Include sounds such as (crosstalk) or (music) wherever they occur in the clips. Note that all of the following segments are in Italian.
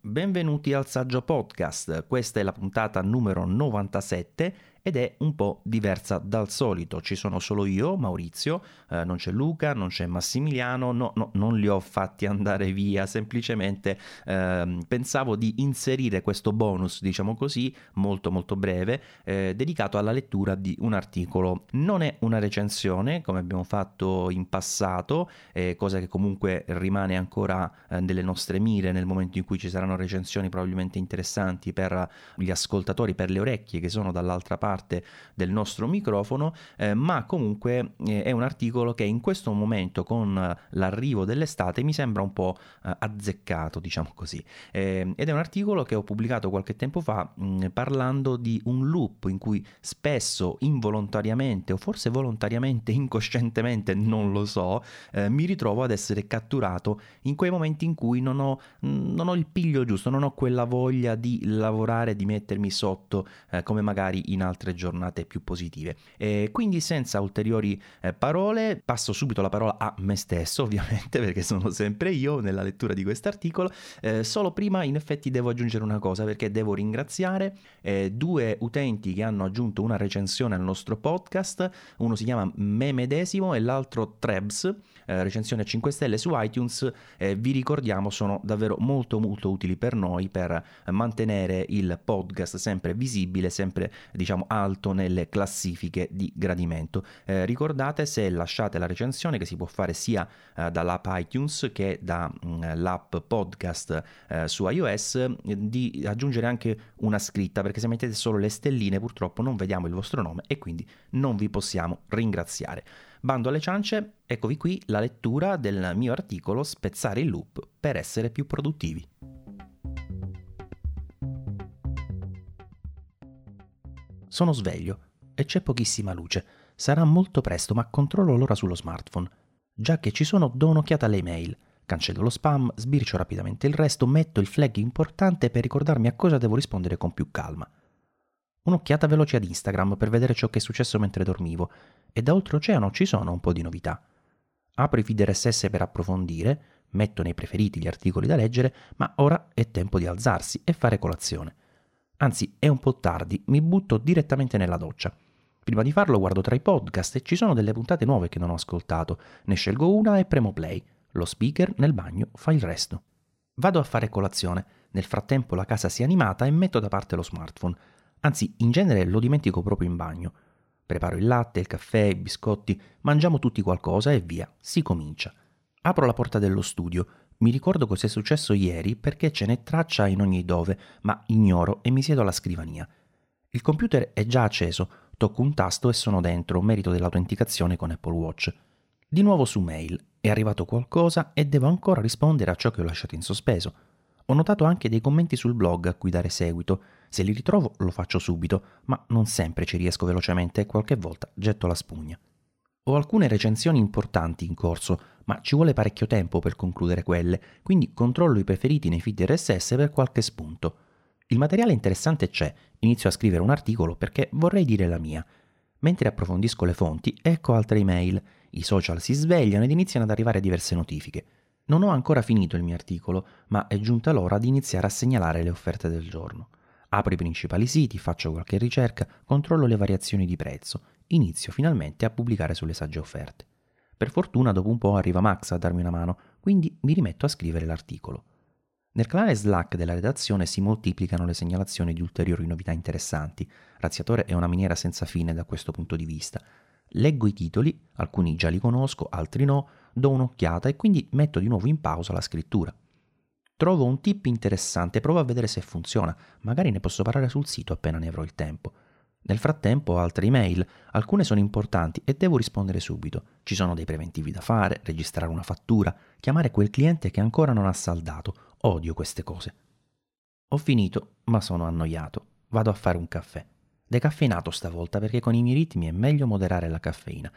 Benvenuti al Saggio Podcast, questa è la puntata numero 97 ed è un po' diversa dal solito. Ci sono solo io, Maurizio, eh, non c'è Luca, non c'è Massimiliano, no, no, non li ho fatti andare via, semplicemente eh, pensavo di inserire questo bonus, diciamo così, molto molto breve, eh, dedicato alla lettura di un articolo. Non è una recensione, come abbiamo fatto in passato, cosa che comunque rimane ancora eh, nelle nostre mire nel momento in cui ci saranno recensioni probabilmente interessanti per gli ascoltatori, per le orecchie che sono dall'altra parte parte del nostro microfono, eh, ma comunque eh, è un articolo che in questo momento con l'arrivo dell'estate mi sembra un po' eh, azzeccato, diciamo così. Eh, ed è un articolo che ho pubblicato qualche tempo fa mh, mm, parlando di un loop in cui spesso involontariamente o forse volontariamente, (laughs) incoscientemente, non lo so, eh, mi ritrovo ad essere catturato in quei momenti in cui non ho, non ho il piglio giusto, non ho quella voglia di lavorare, di mettermi sotto eh, come magari in altre altre giornate più positive. E quindi senza ulteriori eh, parole passo subito la parola a me stesso (laughs) ovviamente perché sono sempre io nella lettura di quest'articolo, eh, solo prima in effetti devo aggiungere una cosa perché devo ringraziare eh, due utenti che hanno aggiunto una recensione al nostro podcast, uno si chiama Me Medesimo e l'altro Trebs, eh, recensione 5 stelle su iTunes, eh, vi ricordiamo sono davvero molto molto utili per noi per mantenere il podcast sempre visibile, sempre diciamo alto nelle classifiche di gradimento. Eh, ricordate se lasciate la recensione che si può fare sia eh, dall'app iTunes che dall'app mm, podcast eh, su iOS di aggiungere anche una scritta perché se mettete solo le stelline purtroppo non vediamo il vostro nome e quindi non vi possiamo ringraziare. Bando alle ciance, eccovi qui la lettura del mio articolo Spezzare il loop per essere più produttivi. Sono sveglio e c'è pochissima luce. Sarà molto presto, ma controllo l'ora sullo smartphone. Già che ci sono, do un'occhiata alle mail. Cancello lo spam, sbircio rapidamente il resto, metto il flag importante per ricordarmi a cosa devo rispondere con più calma. Un'occhiata veloce ad Instagram per vedere ciò che è successo mentre dormivo e da oltreoceano ci sono un po' di novità. Apro i feed RSS per approfondire, metto nei preferiti gli articoli da leggere, ma ora è tempo di alzarsi e fare colazione. Anzi, è un po' tardi, mi butto direttamente nella doccia. Prima di farlo guardo tra i podcast e ci sono delle puntate nuove che non ho ascoltato. Ne scelgo una e premo play. Lo speaker nel bagno fa il resto. Vado a fare colazione. Nel frattempo la casa si è animata e metto da parte lo smartphone. Anzi, in genere lo dimentico proprio in bagno. Preparo il latte, il caffè, i biscotti, mangiamo tutti qualcosa e via, si comincia. Apro la porta dello studio, mi ricordo cosa è successo ieri perché ce n'è traccia in ogni dove, ma ignoro e mi siedo alla scrivania. Il computer è già acceso, tocco un tasto e sono dentro, merito dell'autenticazione con Apple Watch. Di nuovo su mail, è arrivato qualcosa e devo ancora rispondere a ciò che ho lasciato in sospeso. Ho notato anche dei commenti sul blog a cui dare seguito. Se li ritrovo lo faccio subito, ma non sempre ci riesco velocemente e qualche volta getto la spugna. Ho alcune recensioni importanti in corso, ma ci vuole parecchio tempo per concludere quelle, quindi controllo i preferiti nei feed RSS per qualche spunto. Il materiale interessante c'è, inizio a scrivere un articolo perché vorrei dire la mia. Mentre approfondisco le fonti, ecco altre email, i social si svegliano ed iniziano ad arrivare diverse notifiche. Non ho ancora finito il mio articolo, ma è giunta l'ora di iniziare a segnalare le offerte del giorno. Apro i principali siti, faccio qualche ricerca, controllo le variazioni di prezzo, inizio finalmente a pubblicare sulle sagge offerte. Per fortuna dopo un po' arriva Max a darmi una mano, quindi mi rimetto a scrivere l'articolo. Nel canale Slack della redazione si moltiplicano le segnalazioni di ulteriori novità interessanti. Razziatore è una miniera senza fine da questo punto di vista. Leggo i titoli, alcuni già li conosco, altri no, do un'occhiata e quindi metto di nuovo in pausa la scrittura. Trovo un tip interessante, provo a vedere se funziona, magari ne posso parlare sul sito appena ne avrò il tempo. Nel frattempo ho altre email, alcune sono importanti e devo rispondere subito. Ci sono dei preventivi da fare, registrare una fattura, chiamare quel cliente che ancora non ha saldato. Odio queste cose. Ho finito, ma sono annoiato. Vado a fare un caffè. Decaffeinato stavolta perché con i miei ritmi è meglio moderare la caffeina.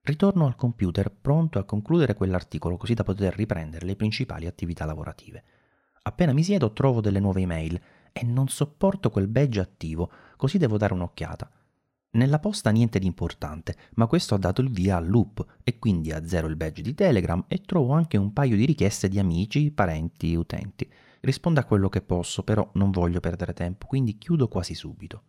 Ritorno al computer pronto a concludere quell'articolo così da poter riprendere le principali attività lavorative. Appena mi siedo trovo delle nuove email e non sopporto quel badge attivo, così devo dare un'occhiata. Nella posta niente di importante, ma questo ha dato il via al loop e quindi a zero il badge di Telegram e trovo anche un paio di richieste di amici, parenti, utenti. Rispondo a quello che posso, però non voglio perdere tempo, quindi chiudo quasi subito.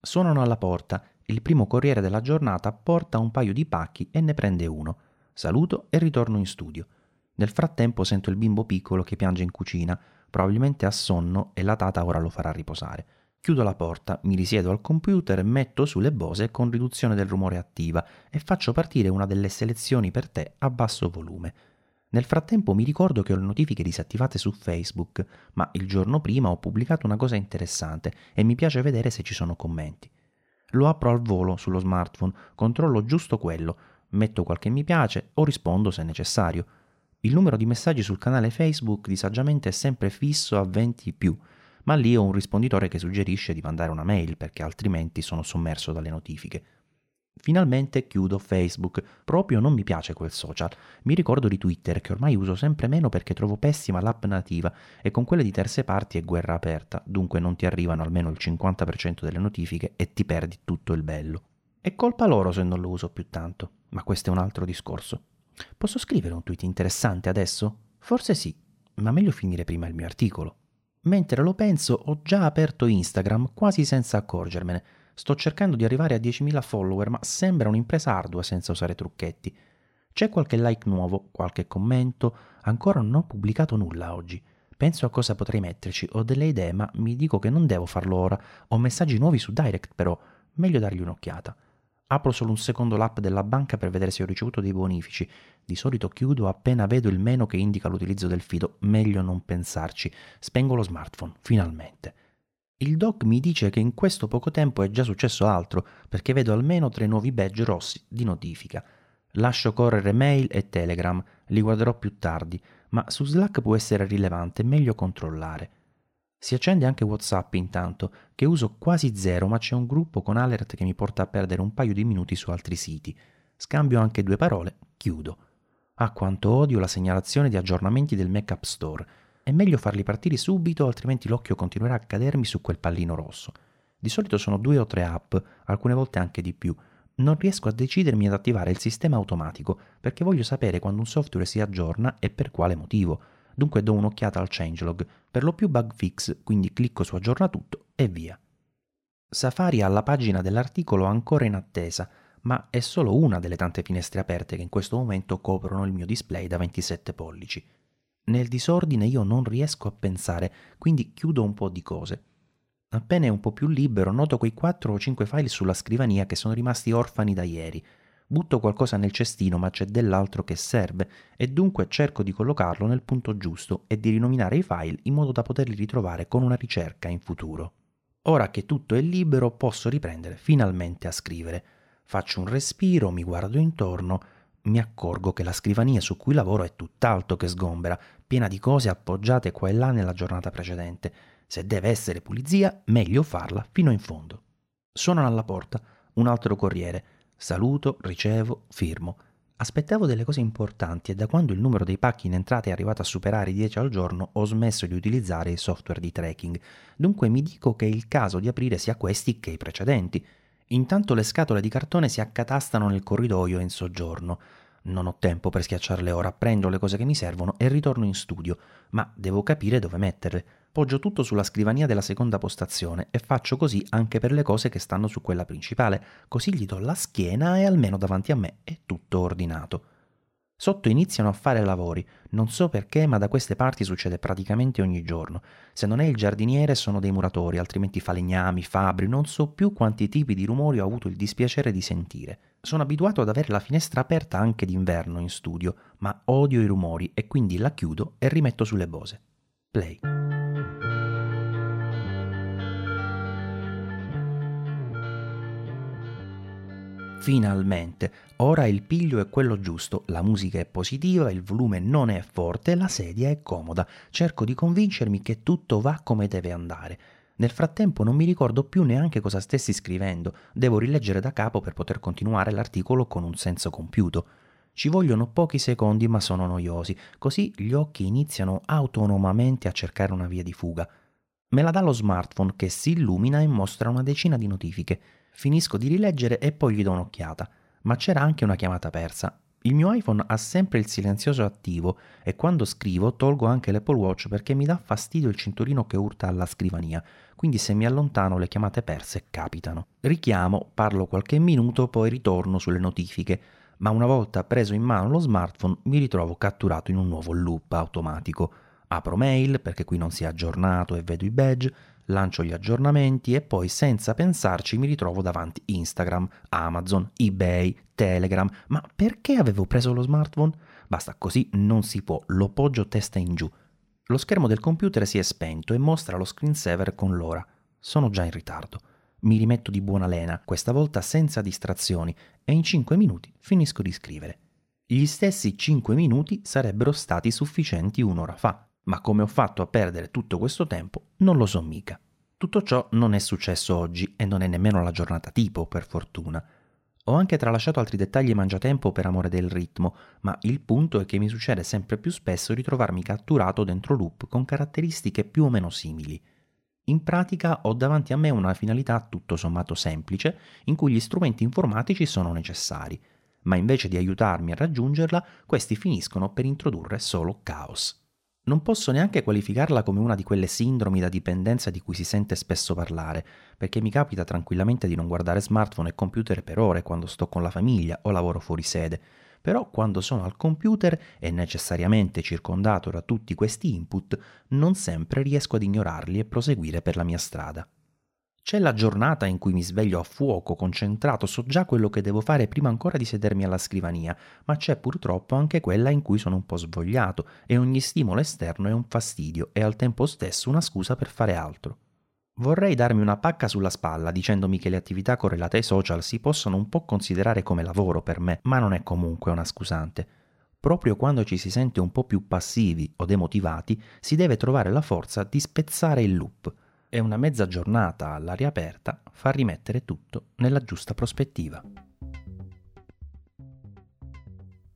Suonano alla porta, il primo corriere della giornata porta un paio di pacchi e ne prende uno. Saluto e ritorno in studio. Nel frattempo sento il bimbo piccolo che piange in cucina, probabilmente ha sonno e la tata ora lo farà riposare. Chiudo la porta, mi risiedo al computer, metto sulle Bose con riduzione del rumore attiva e faccio partire una delle selezioni per te a basso volume. Nel frattempo mi ricordo che ho le notifiche disattivate su Facebook, ma il giorno prima ho pubblicato una cosa interessante e mi piace vedere se ci sono commenti. Lo apro al volo sullo smartphone, controllo giusto quello, metto qualche mi piace o rispondo se necessario. Il numero di messaggi sul canale Facebook di Saggiamente è sempre fisso a 20 più ma lì ho un risponditore che suggerisce di mandare una mail perché altrimenti sono sommerso dalle notifiche. Finalmente chiudo Facebook, proprio non mi piace quel social. Mi ricordo di Twitter che ormai uso sempre meno perché trovo pessima l'app nativa e con quelle di terze parti è guerra aperta, dunque non ti arrivano almeno il 50% delle notifiche e ti perdi tutto il bello. È colpa loro se non lo uso più tanto, ma questo è un altro discorso. Posso scrivere un tweet interessante adesso? Forse sì, ma meglio finire prima il mio articolo. Mentre lo penso ho già aperto Instagram quasi senza accorgermene. Sto cercando di arrivare a 10.000 follower, ma sembra un'impresa ardua senza usare trucchetti. C'è qualche like nuovo, qualche commento, ancora non ho pubblicato nulla oggi. Penso a cosa potrei metterci, ho delle idee, ma mi dico che non devo farlo ora. Ho messaggi nuovi su Direct, però meglio dargli un'occhiata. Apro solo un secondo l'app della banca per vedere se ho ricevuto dei bonifici. Di solito chiudo appena vedo il meno che indica l'utilizzo del fido. Meglio non pensarci. Spengo lo smartphone, finalmente. Il doc mi dice che in questo poco tempo è già successo altro, perché vedo almeno tre nuovi badge rossi di notifica. Lascio correre mail e Telegram, li guarderò più tardi, ma su Slack può essere rilevante, meglio controllare. Si accende anche WhatsApp intanto, che uso quasi zero, ma c'è un gruppo con alert che mi porta a perdere un paio di minuti su altri siti. Scambio anche due parole, chiudo. Ah, quanto odio la segnalazione di aggiornamenti del Mac App Store. È meglio farli partire subito, altrimenti l'occhio continuerà a cadermi su quel pallino rosso. Di solito sono due o tre app, alcune volte anche di più. Non riesco a decidermi ad attivare il sistema automatico perché voglio sapere quando un software si aggiorna e per quale motivo. Dunque do un'occhiata al changelog, per lo più bug fix, quindi clicco su aggiorna tutto e via. Safari ha la pagina dell'articolo ancora in attesa, ma è solo una delle tante finestre aperte che in questo momento coprono il mio display da 27 pollici. Nel disordine io non riesco a pensare, quindi chiudo un po' di cose. Appena è un po' più libero, noto quei 4 o 5 file sulla scrivania che sono rimasti orfani da ieri, Butto qualcosa nel cestino ma c'è dell'altro che serve e dunque cerco di collocarlo nel punto giusto e di rinominare i file in modo da poterli ritrovare con una ricerca in futuro. Ora che tutto è libero posso riprendere finalmente a scrivere. Faccio un respiro, mi guardo intorno, mi accorgo che la scrivania su cui lavoro è tutt'altro che sgombera, piena di cose appoggiate qua e là nella giornata precedente. Se deve essere pulizia, meglio farla fino in fondo. Suonano alla porta, un altro corriere. Saluto, ricevo, firmo. Aspettavo delle cose importanti e da quando il numero dei pacchi in entrata è arrivato a superare i 10 al giorno ho smesso di utilizzare il software di tracking. Dunque mi dico che è il caso di aprire sia questi che i precedenti. Intanto le scatole di cartone si accatastano nel corridoio in soggiorno. Non ho tempo per schiacciarle ora, prendo le cose che mi servono e ritorno in studio, ma devo capire dove metterle. Poggio tutto sulla scrivania della seconda postazione e faccio così anche per le cose che stanno su quella principale, così gli do la schiena e almeno davanti a me è tutto ordinato. Sotto iniziano a fare lavori, non so perché, ma da queste parti succede praticamente ogni giorno. Se non è il giardiniere sono dei muratori, altrimenti falegnami, fabbri, non so più quanti tipi di rumori ho avuto il dispiacere di sentire. Sono abituato ad avere la finestra aperta anche d'inverno in studio, ma odio i rumori e quindi la chiudo e rimetto sulle bose. Play. Finalmente, ora il piglio è quello giusto, la musica è positiva, il volume non è forte, la sedia è comoda. Cerco di convincermi che tutto va come deve andare. Nel frattempo non mi ricordo più neanche cosa stessi scrivendo, devo rileggere da capo per poter continuare l'articolo con un senso compiuto. Ci vogliono pochi secondi ma sono noiosi, così gli occhi iniziano autonomamente a cercare una via di fuga. Me la dà lo smartphone che si illumina e mostra una decina di notifiche. Finisco di rileggere e poi gli do un'occhiata, ma c'era anche una chiamata persa. Il mio iPhone ha sempre il silenzioso attivo e quando scrivo tolgo anche l'Apple Watch perché mi dà fastidio il cinturino che urta alla scrivania, quindi se mi allontano le chiamate perse capitano. Richiamo, parlo qualche minuto, poi ritorno sulle notifiche, ma una volta preso in mano lo smartphone mi ritrovo catturato in un nuovo loop automatico. Apro mail perché qui non si è aggiornato e vedo i badge, lancio gli aggiornamenti e poi senza pensarci mi ritrovo davanti Instagram, Amazon, eBay, Telegram. Ma perché avevo preso lo smartphone? Basta, così non si può, lo poggio testa in giù. Lo schermo del computer si è spento e mostra lo screensaver con l'ora. Sono già in ritardo. Mi rimetto di buona lena, questa volta senza distrazioni, e in 5 minuti finisco di scrivere. Gli stessi 5 minuti sarebbero stati sufficienti un'ora fa, ma come ho fatto a perdere tutto questo tempo non lo so mica. Tutto ciò non è successo oggi e non è nemmeno la giornata tipo, per fortuna. Ho anche tralasciato altri dettagli mangiatempo per amore del ritmo, ma il punto è che mi succede sempre più spesso di trovarmi catturato dentro loop con caratteristiche più o meno simili. In pratica ho davanti a me una finalità tutto sommato semplice in cui gli strumenti informatici sono necessari, ma invece di aiutarmi a raggiungerla, questi finiscono per introdurre solo caos. Non posso neanche qualificarla come una di quelle sindromi da dipendenza di cui si sente spesso parlare, perché mi capita tranquillamente di non guardare smartphone e computer per ore quando sto con la famiglia o lavoro fuori sede, però quando sono al computer e necessariamente circondato da tutti questi input, non sempre riesco ad ignorarli e proseguire per la mia strada. C'è la giornata in cui mi sveglio a fuoco, concentrato, so già quello che devo fare prima ancora di sedermi alla scrivania, ma c'è purtroppo anche quella in cui sono un po' svogliato e ogni stimolo esterno è un fastidio e al tempo stesso una scusa per fare altro. Vorrei darmi una pacca sulla spalla dicendomi che le attività correlate ai social si possono un po' considerare come lavoro per me, ma non è comunque una scusante. Proprio quando ci si sente un po' più passivi o demotivati, si deve trovare la forza di spezzare il loop e una mezza giornata all'aria aperta fa rimettere tutto nella giusta prospettiva.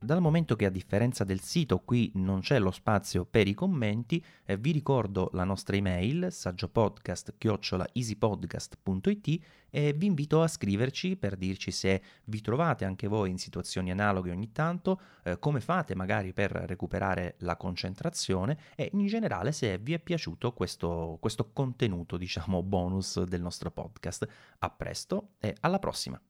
Dal momento che a differenza del sito qui non c'è lo spazio per i commenti, eh, vi ricordo la nostra email saggiopodcast-easypodcast.it e vi invito a scriverci per dirci se vi trovate anche voi in situazioni analoghe ogni tanto, eh, come fate magari per recuperare la concentrazione e in generale se vi è piaciuto questo, questo contenuto, diciamo bonus del nostro podcast. A presto e alla prossima!